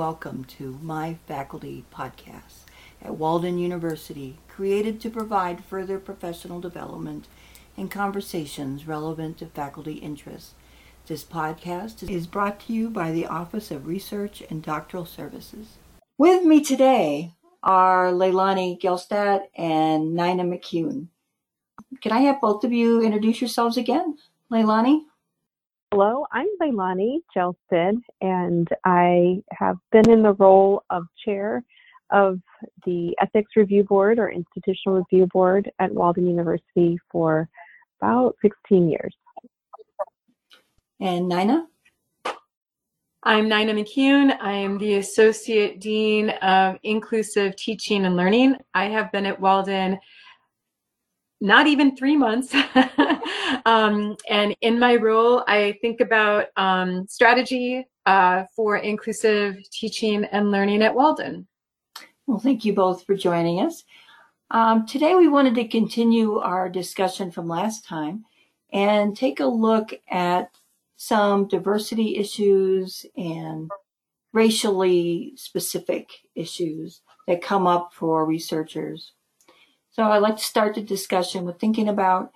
welcome to My Faculty Podcast at Walden University, created to provide further professional development and conversations relevant to faculty interests. This podcast is brought to you by the Office of Research and Doctoral Services. With me today are Leilani Gjellstad and Nina McCune. Can I have both of you introduce yourselves again? Leilani? Hello, I'm Leilani Gjellstad, and I have been in the role of chair of the Ethics Review Board or Institutional Review Board at Walden University for about 16 years. And Nina? I'm Nina McCune. I am the Associate Dean of Inclusive Teaching and Learning. I have been at Walden not even three months. um, and in my role, I think about um, strategy uh, for inclusive teaching and learning at Walden. Well, thank you both for joining us. Um, today, we wanted to continue our discussion from last time and take a look at some diversity issues and racially specific issues that come up for researchers so I'd like to start the discussion with thinking about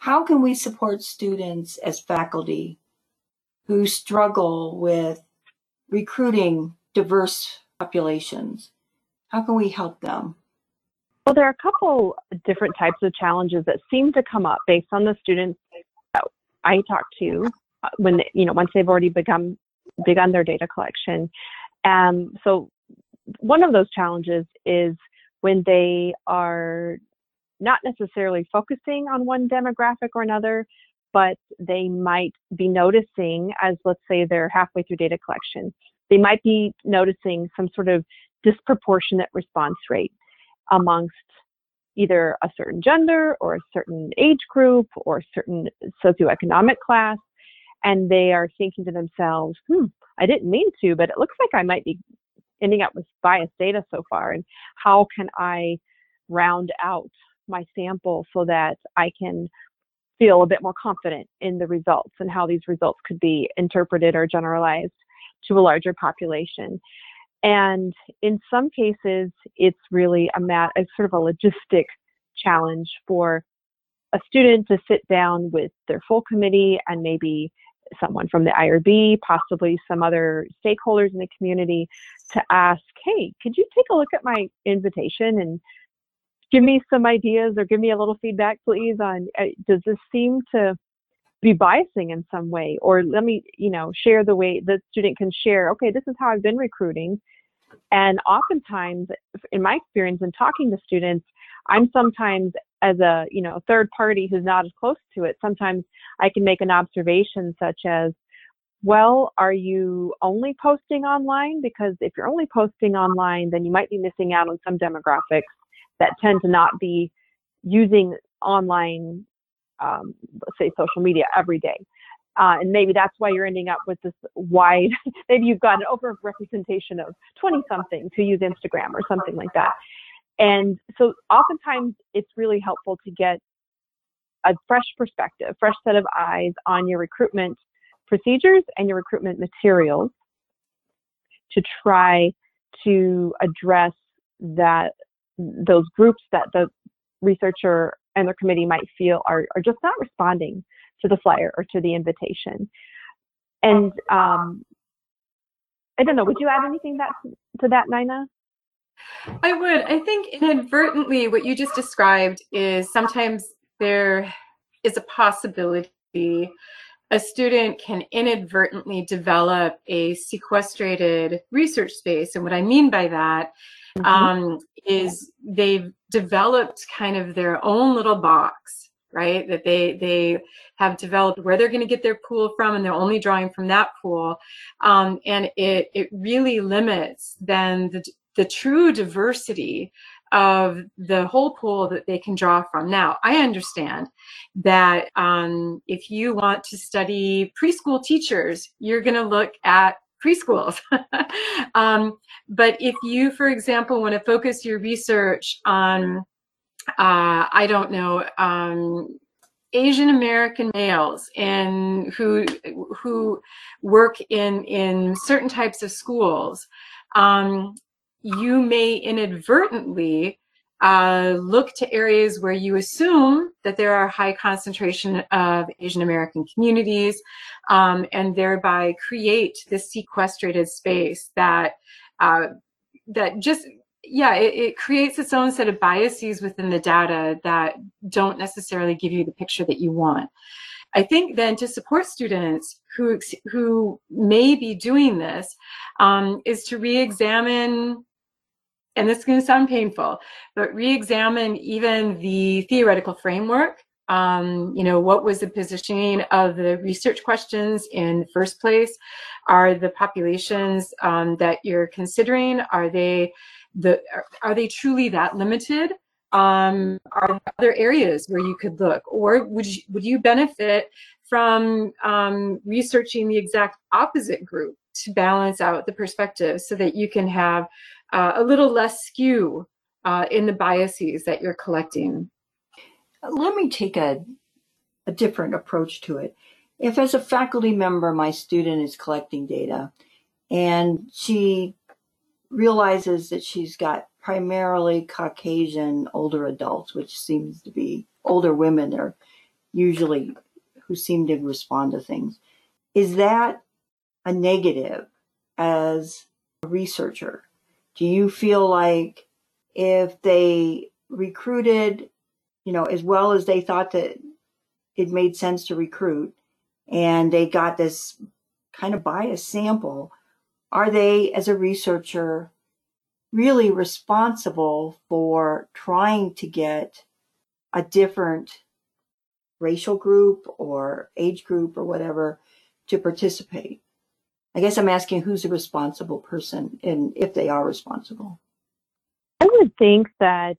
how can we support students as faculty who struggle with recruiting diverse populations? How can we help them? Well, there are a couple different types of challenges that seem to come up based on the students that I talk to uh, when they, you know once they've already begun begun their data collection. And so one of those challenges is when they are not necessarily focusing on one demographic or another, but they might be noticing, as let's say they're halfway through data collection, they might be noticing some sort of disproportionate response rate amongst either a certain gender or a certain age group or a certain socioeconomic class. And they are thinking to themselves, hmm, I didn't mean to, but it looks like I might be ending up with biased data so far and how can I round out my sample so that I can feel a bit more confident in the results and how these results could be interpreted or generalized to a larger population. And in some cases, it's really a, mat- a sort of a logistic challenge for a student to sit down with their full committee and maybe someone from the IRB, possibly some other stakeholders in the community to ask, hey, could you take a look at my invitation and give me some ideas or give me a little feedback, please, on uh, does this seem to be biasing in some way? Or let me, you know, share the way the student can share, okay, this is how I've been recruiting. And oftentimes, in my experience in talking to students, I'm sometimes as a you know third party who's not as close to it sometimes i can make an observation such as well are you only posting online because if you're only posting online then you might be missing out on some demographics that tend to not be using online um, let's say social media every day. Uh, and maybe that's why you're ending up with this wide maybe you've got an overrepresentation of 20 something to use instagram or something like that. And so oftentimes it's really helpful to get a fresh perspective, fresh set of eyes on your recruitment procedures and your recruitment materials to try to address that those groups that the researcher and the committee might feel are, are just not responding to the flyer or to the invitation. And um, I don't know, would you add anything that, to that, Nina? I would. I think inadvertently, what you just described is sometimes there is a possibility a student can inadvertently develop a sequestrated research space. And what I mean by that mm-hmm. um, is they've developed kind of their own little box, right? That they they have developed where they're going to get their pool from, and they're only drawing from that pool. Um, and it it really limits then the the true diversity of the whole pool that they can draw from. Now, I understand that um, if you want to study preschool teachers, you're going to look at preschools. um, but if you, for example, want to focus your research on, uh, I don't know, um, Asian American males and who who work in in certain types of schools, um, you may inadvertently uh, look to areas where you assume that there are high concentration of Asian American communities, um, and thereby create this sequestrated space that uh, that just yeah, it, it, creates its own set of biases within the data that don't necessarily give you the picture that you want. I think then to support students who who may be doing this um, is to re-examine, and this is going to sound painful, but re-examine even the theoretical framework. Um, you know, what was the positioning of the research questions in the first place? Are the populations um, that you're considering, are they the are they truly that limited? Um, are there other areas where you could look, or would you, would you benefit from um, researching the exact opposite group to balance out the perspective so that you can have uh, a little less skew uh, in the biases that you're collecting? Let me take a, a different approach to it. If, as a faculty member, my student is collecting data and she realizes that she's got primarily Caucasian older adults, which seems to be older women are usually who seem to respond to things. Is that a negative as a researcher? Do you feel like if they recruited, you know, as well as they thought that it made sense to recruit and they got this kind of biased sample, are they, as a researcher, really responsible for trying to get a different racial group or age group or whatever to participate? I guess I'm asking who's the responsible person and if they are responsible. I would think that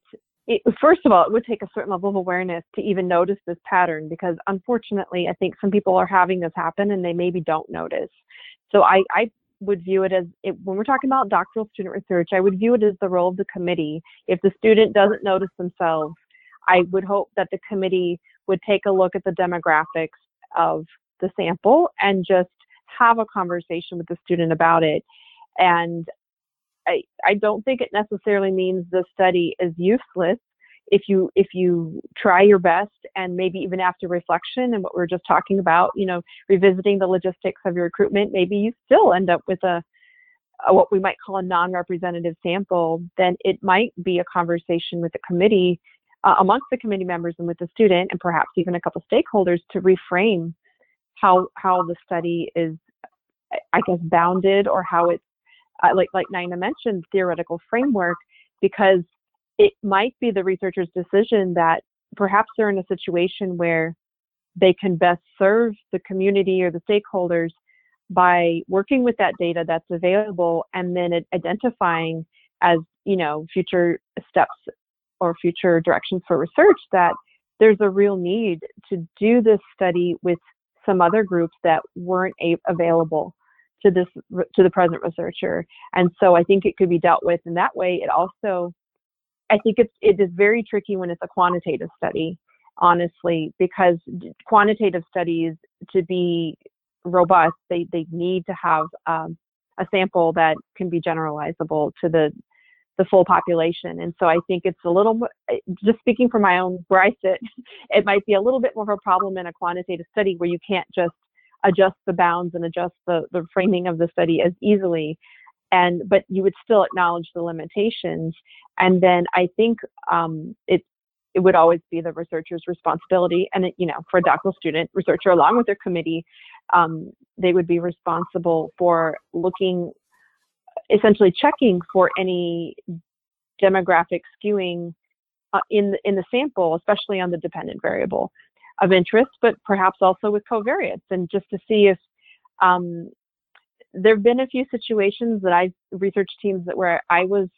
it, first of all, it would take a certain level of awareness to even notice this pattern because unfortunately, I think some people are having this happen and they maybe don't notice. So I, I would view it as it, when we're talking about doctoral student research, I would view it as the role of the committee. If the student doesn't notice themselves, I would hope that the committee would take a look at the demographics of the sample and just have a conversation with the student about it. And I, I don't think it necessarily means the study is useless if you if you try your best and maybe even after reflection and what we are just talking about you know revisiting the logistics of your recruitment maybe you still end up with a, a what we might call a non-representative sample then it might be a conversation with the committee uh, amongst the committee members and with the student and perhaps even a couple stakeholders to reframe how how the study is i guess bounded or how it's uh, like like nina mentioned theoretical framework because it might be the researcher's decision that perhaps they're in a situation where they can best serve the community or the stakeholders by working with that data that's available and then identifying as you know future steps or future directions for research that there's a real need to do this study with some other groups that weren't a- available to this to the present researcher. And so i think it could be dealt with in that way. It also I think it's it is very tricky when it's a quantitative study, honestly, because quantitative studies to be robust, they they need to have um, a sample that can be generalizable to the the full population. And so I think it's a little eh, just speaking from my own where I sit, it might be a little bit more of a problem in a quantitative study where you can't just adjust the bounds and adjust the, the framing of the study as easily and but you would still acknowledge the limitations and then i think um, it it would always be the researcher's responsibility and you know for a doctoral student researcher along with their committee um, they would be responsible for looking essentially checking for any demographic skewing uh, in in the sample especially on the dependent variable of interest but perhaps also with covariates and just to see if um, there have been a few situations that I've researched teams that where I was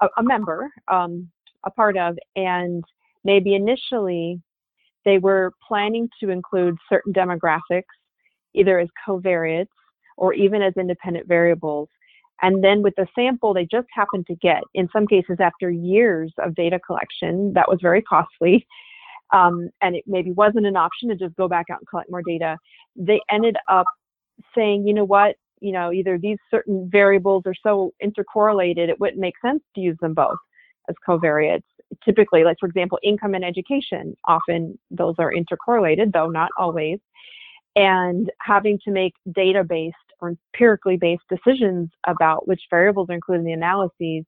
a, a member, um, a part of, and maybe initially they were planning to include certain demographics either as covariates or even as independent variables. And then with the sample they just happened to get, in some cases after years of data collection, that was very costly. um, and it maybe wasn't an option to just go back out and collect more data, they ended up saying, you know what, you know, either these certain variables are so intercorrelated, it wouldn't make sense to use them both as covariates. Typically, like for example, income and education, often those are intercorrelated, though not always. And having to make data based or empirically based decisions about which variables are included in the analyses.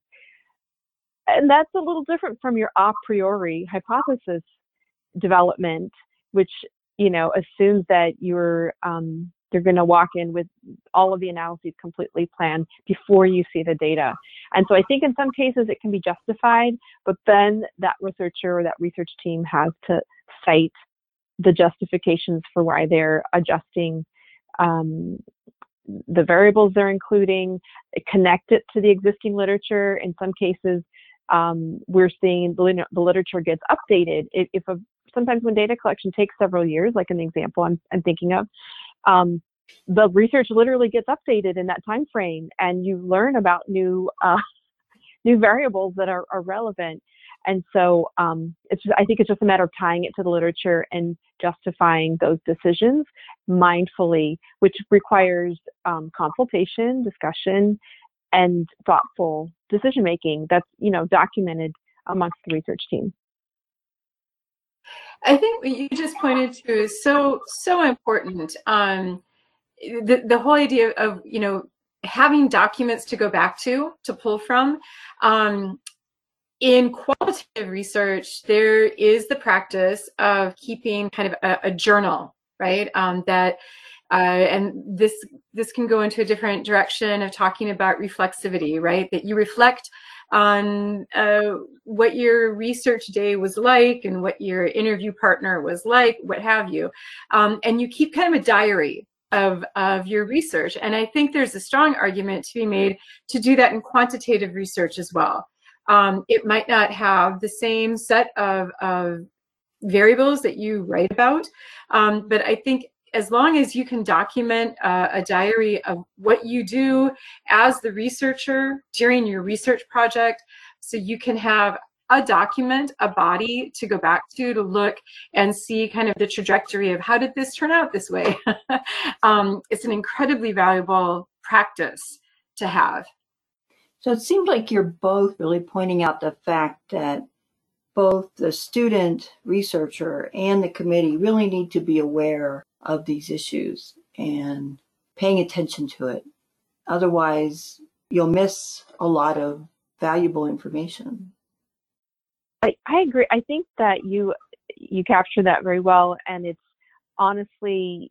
And that's a little different from your a priori hypothesis development, which you know assumes that you're um, you're going to walk in with all of the analyses completely planned before you see the data. And so I think in some cases it can be justified, but then that researcher or that research team has to cite the justifications for why they're adjusting um, the variables they're including, connect it to the existing literature. In some cases, um, we're seeing the, the, literature gets updated. If, if a, sometimes when data collection takes several years, like an example I'm, I'm thinking of, um, the research literally gets updated in that time frame, and you learn about new uh, new variables that are, are relevant. And so um, it's just, I think it's just a matter of tying it to the literature and justifying those decisions mindfully, which requires um, consultation, discussion, and thoughtful decision making that's you know documented amongst the research team. I think what you just pointed to is so so important. Um, the the whole idea of you know having documents to go back to to pull from. Um, in qualitative research, there is the practice of keeping kind of a, a journal, right? Um, that uh, and this this can go into a different direction of talking about reflexivity, right? That you reflect on uh, what your research day was like and what your interview partner was like, what have you. Um, and you keep kind of a diary of, of your research. And I think there's a strong argument to be made to do that in quantitative research as well. Um, it might not have the same set of, of variables that you write about, um, but I think as long as you can document uh, a diary of what you do as the researcher during your research project, so you can have a document, a body to go back to to look and see kind of the trajectory of how did this turn out this way. um, it's an incredibly valuable practice to have. So it seems like you're both really pointing out the fact that both the student researcher and the committee really need to be aware of these issues and paying attention to it. Otherwise, you'll miss a lot of valuable information. I, I agree. I think that you you capture that very well, and it's honestly,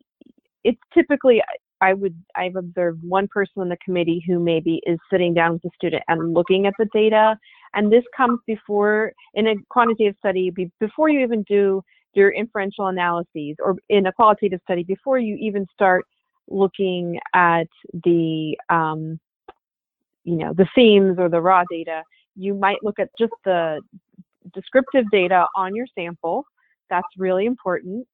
it's typically I would I've observed one person on the committee who maybe is sitting down with the student and looking at the data, and this comes before in a quantitative study before you even do your inferential analyses or in a qualitative study before you even start looking at the um, you know the themes or the raw data you might look at just the descriptive data on your sample. That's really important.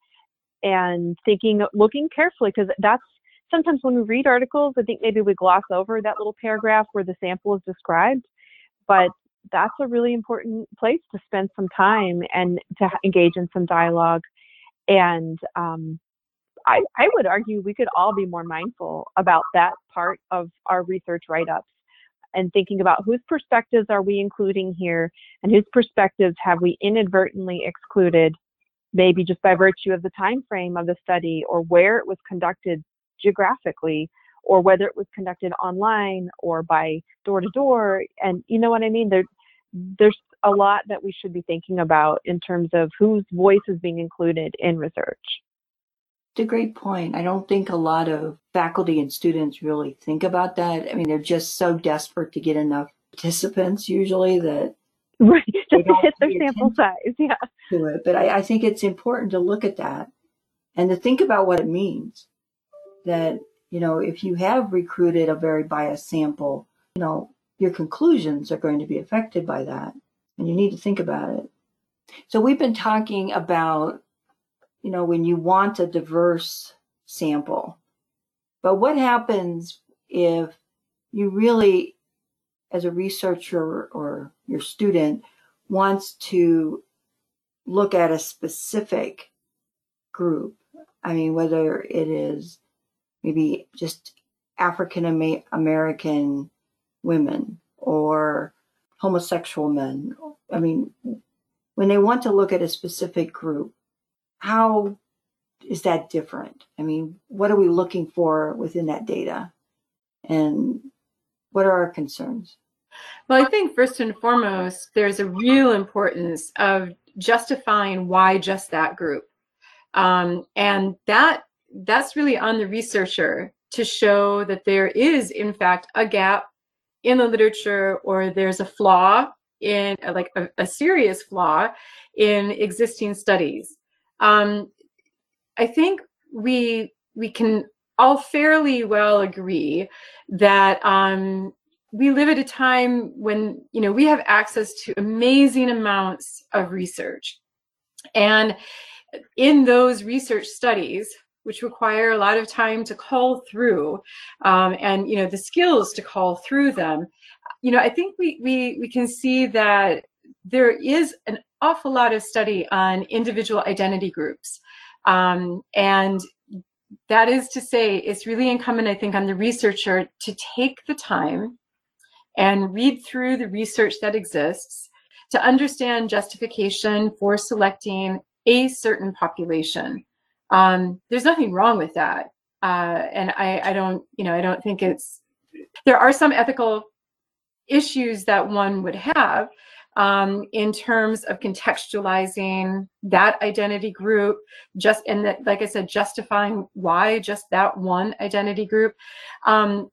And thinking looking carefully because that's sometimes when we read articles i think maybe we gloss over that little paragraph where the sample is described but that's a really important place to spend some time and to engage in some dialogue. And um, I, I would argue we could all be more mindful about that part of our research write ups and thinking about whose perspectives are we including here and whose perspectives have we inadvertently excluded maybe just by virtue of the time frame of the study or where it was conducted geographically or whether it was conducted online or by door to door and you know what i mean there there's a lot that we should be thinking about in terms of whose voice is being included in research. It's a great point. I don't think a lot of faculty and students really think about that. I mean, they're just so desperate to get enough participants usually that right just to hit their sample size yeah to it but I, I think it's important to look at that and to think about what it means that you know if you have recruited a very biased sample you know your conclusions are going to be affected by that. And you need to think about it. So we've been talking about, you know, when you want a diverse sample. But what happens if you really, as a researcher or your student, wants to look at a specific group. I mean, whether it is maybe just African American women or homosexual men. I mean, when they want to look at a specific group, how is that different? I mean, what are we looking for within that data? And what are our concerns? Well, I think first and foremost, there's a real importance of justifying why just that group. Um, and that that's really on the researcher to show that there is, in fact, a gap in the literature or there's a flaw in like a, a serious flaw in existing studies. Um, I think we we can all fairly well agree that um, we live at a time when you know we have access to amazing amounts of research, and in those research studies, which require a lot of time to call through, um, and you know the skills to call through them, you know I think we we we can see that there is an awful lot of study on individual identity groups. Um, and that is to say, it's really incumbent, I think, on the researcher to take the time and read through the research that exists to understand justification for selecting a certain population. Um, there's nothing wrong with that. Uh, and I, I don't, you know, I don't think it's, there are some ethical issues that one would have, um, in terms of contextualizing that identity group, just and that, like I said, justifying why just that one identity group. Um,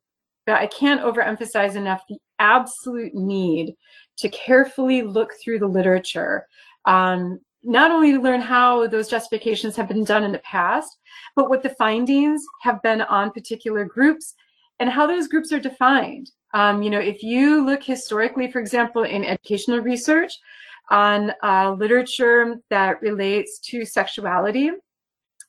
but I can't overemphasize enough the absolute need to carefully look through the literature, um, not only to learn how those justifications have been done in the past, but what the findings have been on particular groups and how those groups are defined. Um, you know, if you look historically, for example, in educational research on uh, literature that relates to sexuality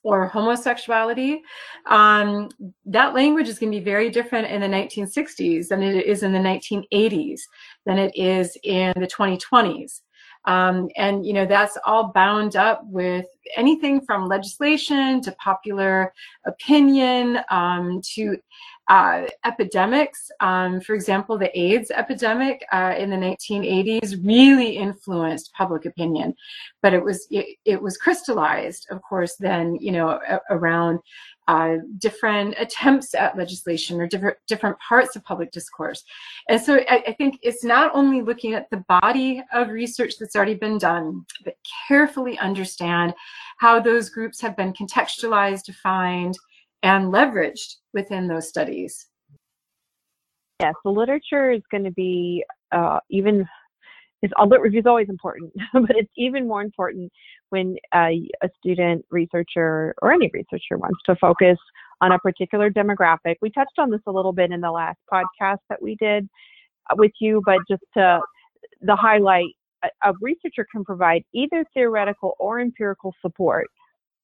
or homosexuality, um, that language is going to be very different in the 1960s than it is in the 1980s, than it is in the 2020s. Um, and you know that's all bound up with anything from legislation to popular opinion um, to uh, epidemics. Um, for example, the AIDS epidemic uh, in the 1980s really influenced public opinion, but it was it, it was crystallized, of course, then you know around uh, different attempts at legislation or different different parts of public discourse. And so I, I, think it's not only looking at the body of research that's already been done, but carefully understand how those groups have been contextualized, defined, and leveraged within those studies. Yes, the literature is going to be uh, even is review is always important, but it's even more important when uh, a student researcher or any researcher wants to focus on a particular demographic. We touched on this a little bit in the last podcast that we did uh, with you, but just to the highlight, a, a researcher can provide either theoretical or empirical support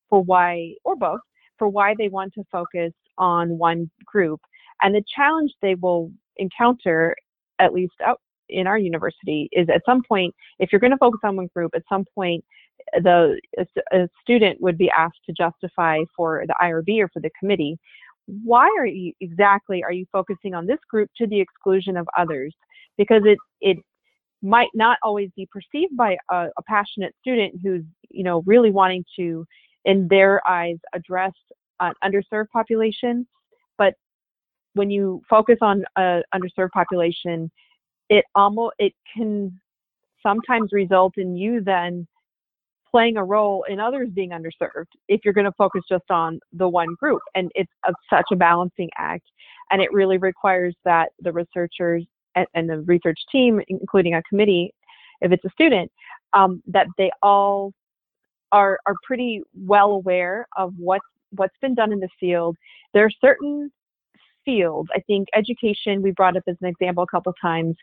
for why, or both, for why they want to focus on one group. And the challenge they will encounter, at least out in our university, is at some point, if you're going to focus on one group, at some point, the a, a student would be asked to justify for the IRB or for the committee. Why are you exactly are you focusing on this group to the exclusion of others? Because it it might not always be perceived by a, a passionate student who's you know really wanting to in their eyes address an underserved population. But when you focus on an underserved population it almost it can sometimes result in you then playing a role in others being underserved if you're going to focus just on the one group and it's a, such a balancing act and it really requires that the researchers and, and the research team including a committee if it's a student um, that they all are are pretty well aware of what's what's been done in the field. There are certain fields, I think education, we brought up as an example a couple of times,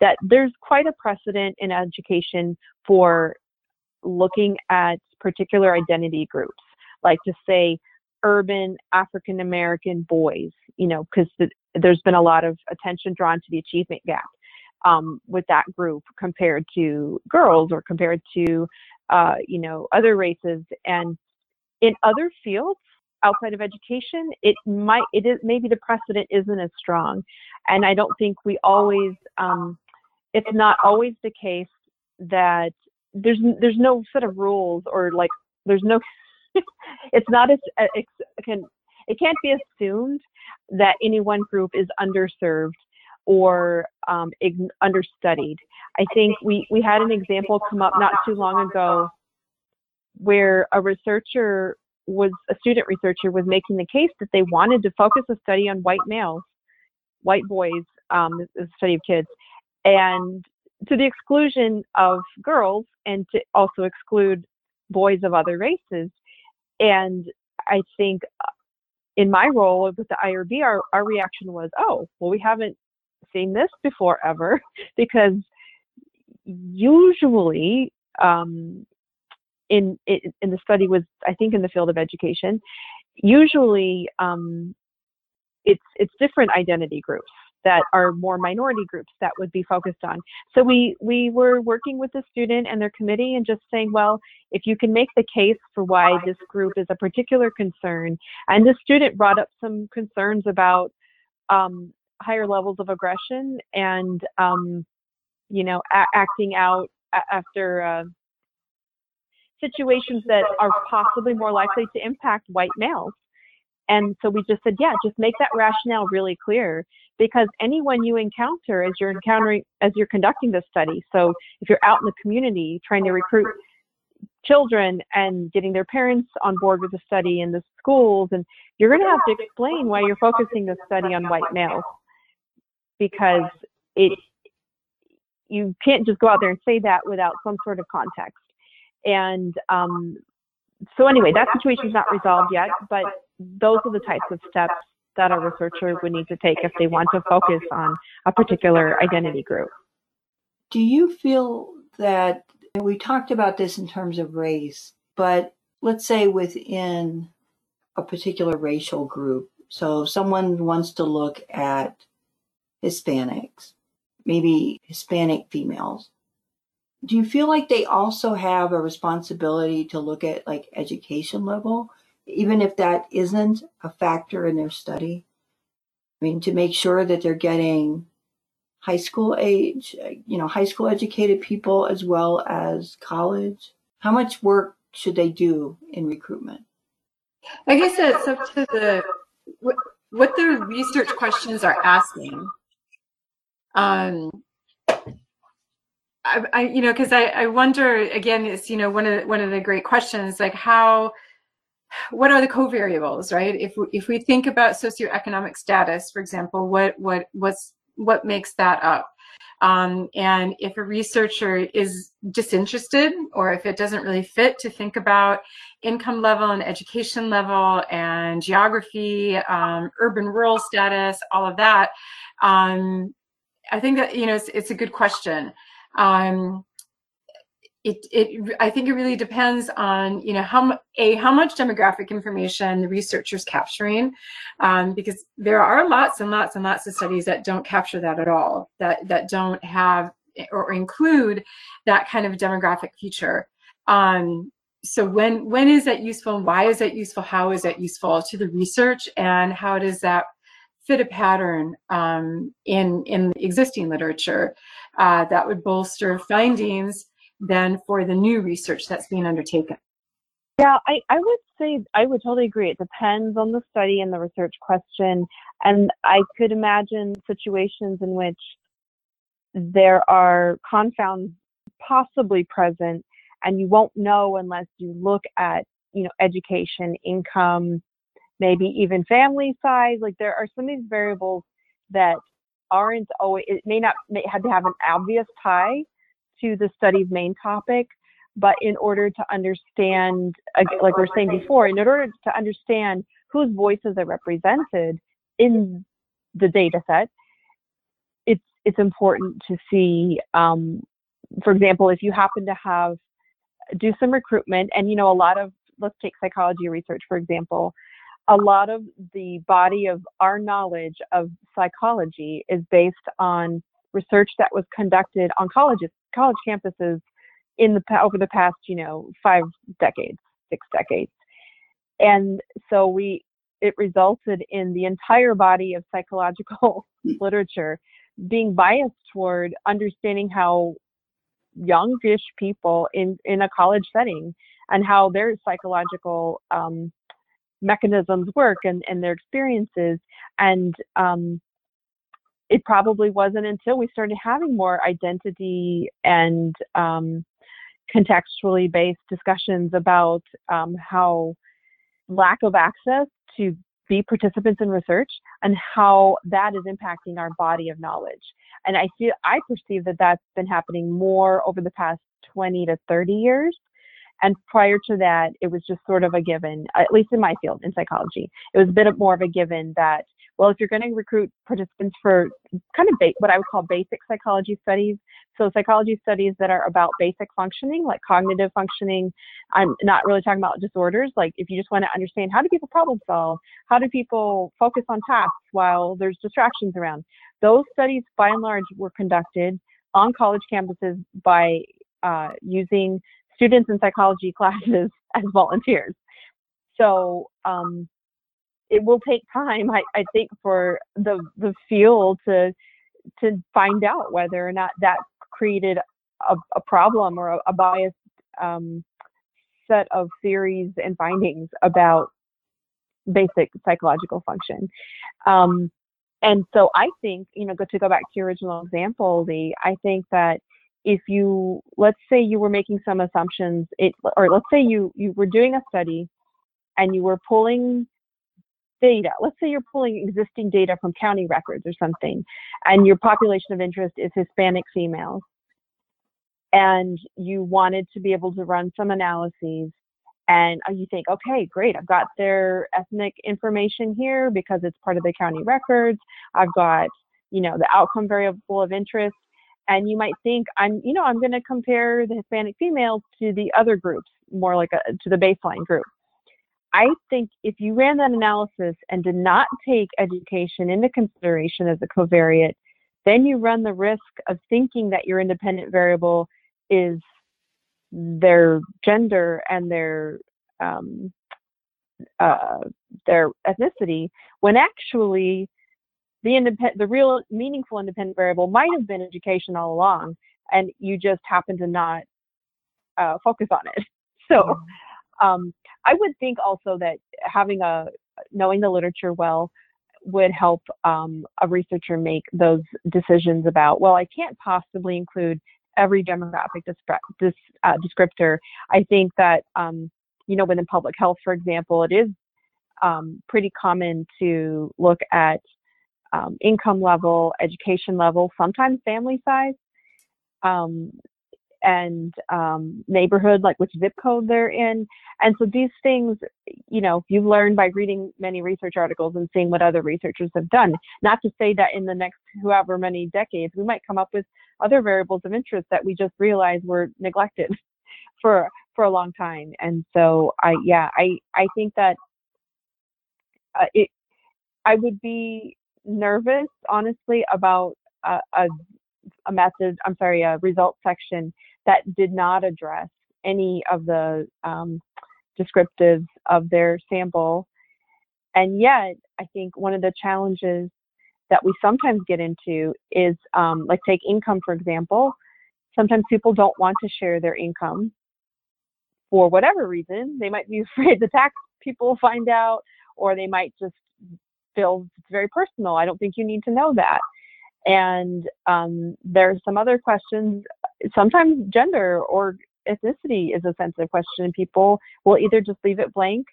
that there's quite a precedent in education for looking at particular identity groups, like to say urban African American boys, you know, because the, there's been a lot of attention drawn to the achievement gap. um, with that group compared to girls or compared to uh, you know other races and in other fields outside of education it might it is maybe the precedent isn't as strong and i don't think we always um, it's not always the case that there's there's no set of rules or like there's no it's not as it can it can't be assumed that any one group is underserved or um, understudied. I think we, we had an example come up not too long ago where a researcher was, a student researcher was making the case that they wanted to focus a study on white males, white boys, um, a study of kids, and to the exclusion of girls and to also exclude boys of other races. And I think uh, in my role with the IRB, our, our reaction was, oh, well, we haven't seen this before ever because usually um, in, in the study was I think in the field of education usually um, it's it's different identity groups that are more minority groups that would be focused on. So we we were working with the student and their committee and just saying, well, if you can make the case for why this group is a particular concern, and the student brought up some concerns about um, higher levels of aggression and um, you know a- acting out after uh, situations that are possibly more likely to impact white males and so we just said yeah just make that rationale really clear because anyone you encounter as you're encountering as you're conducting this study so if you're out in the community trying to recruit children and getting their parents on board with the study in the schools and you're going to have to explain why you're focusing the study on white males because it you can't just go out there and say that without some sort of context. And um, so anyway, that situation is not resolved yet, but those are the types of steps that a researcher would need to take if they want to focus on a particular identity group. Do you feel that we talked about this in terms of race, but let's say within a particular racial group, so if someone wants to look at Hispanics, maybe Hispanic females. Do you feel like they also have a responsibility to look at like education level, even if that isn't a factor in their study? I mean, to make sure that they're getting high school age, you know, high school educated people as well as college? How much work should they do in recruitment? I guess it's up to the what, what the research questions are asking um, I, I, you know, because I, I wonder again, it's you know one of the, one of the great questions like how, what are the covariables, right? If if we think about socioeconomic status, for example, what what what's what makes that up? Um, and if a researcher is disinterested or if it doesn't really fit to think about income level and education level and geography, um, urban rural status, all of that, um, I think that you know it's, it's a good question. Um, it, it I think it really depends on you know how a how much demographic information the researcher's capturing, um, because there are lots and lots and lots of studies that don't capture that at all. That that don't have or include that kind of demographic feature. Um, so when when is that useful and why is that useful? How is that useful to the research and how does that fit a pattern um, in in existing literature uh, that would bolster findings then for the new research that's being undertaken. Yeah, I, I would say I would totally agree. It depends on the study and the research question. And I could imagine situations in which there are confounds possibly present and you won't know unless you look at, you know, education, income, maybe even family size. Like there are some of these variables that aren't always, it may not have to have an obvious tie to the study's main topic, but in order to understand, like we are saying before, in order to understand whose voices are represented in the data set, it's, it's important to see, um, for example, if you happen to have, do some recruitment and, you know, a lot of, let's take psychology research, for example, a lot of the body of our knowledge of psychology is based on research that was conducted on colleges, college campuses in the over the past, you know, five decades, six decades. And so we it resulted in the entire body of psychological literature being biased toward understanding how youngish people in in a college setting and how their psychological um, mechanisms work and, and their experiences and um, it probably wasn't until we started having more identity and um, contextually based discussions about um, how lack of access to be participants in research and how that is impacting our body of knowledge. And I feel I perceive that that's been happening more over the past 20 to 30 years. And prior to that, it was just sort of a given, at least in my field in psychology, it was a bit more of a given that well, if you're going to recruit participants for kind of ba- what I would call basic psychology studies, so psychology studies that are about basic functioning, like cognitive functioning, I'm not really talking about disorders. Like if you just want to understand how do people problem solve, how do people focus on tasks while there's distractions around, those studies by and large were conducted on college campuses by uh, using students in psychology classes as volunteers. So um, it will take time, I, I think, for the the field to to find out whether or not that created a, a problem or a, a biased um, set of theories and findings about basic psychological function. Um, and so I think, you know, to go back to your original example, the I think that if you let's say you were making some assumptions, it or let's say you you were doing a study and you were pulling data. Let's say you're pulling existing data from county records or something, and your population of interest is Hispanic females, and you wanted to be able to run some analyses. And you think, okay, great, I've got their ethnic information here because it's part of the county records. I've got, you know, the outcome variable of interest. And you might think, I'm, you know, I'm going to compare the Hispanic females to the other groups, more like a, to the baseline group. I think if you ran that analysis and did not take education into consideration as a covariate, then you run the risk of thinking that your independent variable is their gender and their um, uh, their ethnicity, when actually the independent, the real meaningful independent variable might have been education all along, and you just happen to not uh, focus on it. So um, I would think also that having a knowing the literature well would help um, a researcher make those decisions about well i can't possibly include every demographic dis- uh, descriptor i think that um, you know within public health for example it is um, pretty common to look at um, income level education level sometimes family size um, and um, neighborhood, like which zip code they're in. And so these things, you know, you've learned by reading many research articles and seeing what other researchers have done. Not to say that in the next however many decades, we might come up with other variables of interest that we just realized were neglected for for a long time. And so I, yeah, I I think that uh, it, I would be nervous, honestly, about a, a a method, I'm sorry, a result section that did not address any of the um, descriptives of their sample. And yet, I think one of the challenges that we sometimes get into is um, like take income, for example. Sometimes people don't want to share their income for whatever reason. They might be afraid the tax people find out, or they might just feel it's very personal. I don't think you need to know that. And um, there's some other questions. Sometimes gender or ethnicity is a sensitive question, and people will either just leave it blank.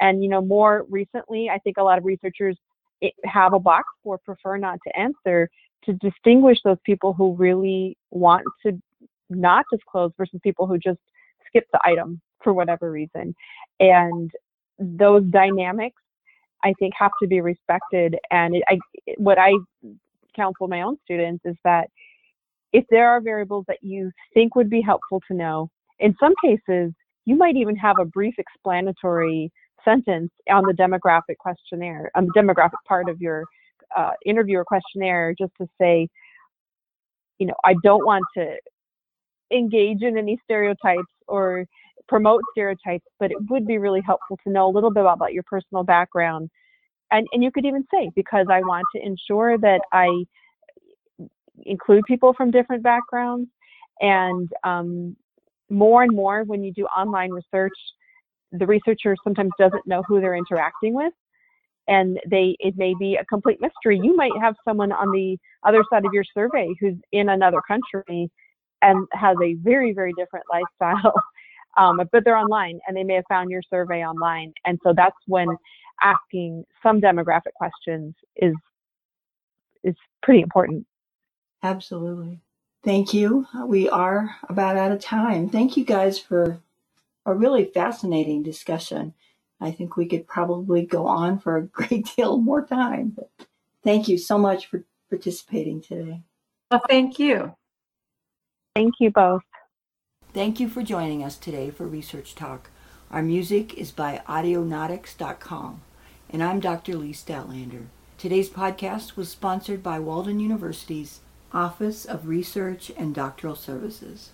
And you know, more recently, I think a lot of researchers eh, have a box for prefer not to answer to distinguish those people who really want to not disclose versus people who just skip the item for whatever reason. And those dynamics, I think, have to be respected. And it, I, what I counsel my own students is that if there are variables that you think would be helpful to know, in some cases, you might even have a brief explanatory sentence on the demographic questionnaire, on the demographic part of your uh, interview or questionnaire, just to say, you know, I don't want to engage in any stereotypes or promote stereotypes, but it would be really helpful to know a little bit about your personal background. And, and you could even say, because I want to ensure that I include people from different backgrounds. And um, more and more, when you do online research, the researcher sometimes doesn't know who they're interacting with and they it may be a complete mystery you might have someone on the other side of your survey who's in another country and has a very very different lifestyle um, but they're online and they may have found your survey online and so that's when asking some demographic questions is is pretty important absolutely thank you we are about out of time thank you guys for a really fascinating discussion I think we could probably go on for a great deal more time. But thank you so much for participating today. Well, thank you. Thank you both. Thank you for joining us today for Research Talk. Our music is by audionautix.com, and I'm Dr. Lee Stadtlander. Today's podcast was sponsored by Walden University's Office of Research and Doctoral Services.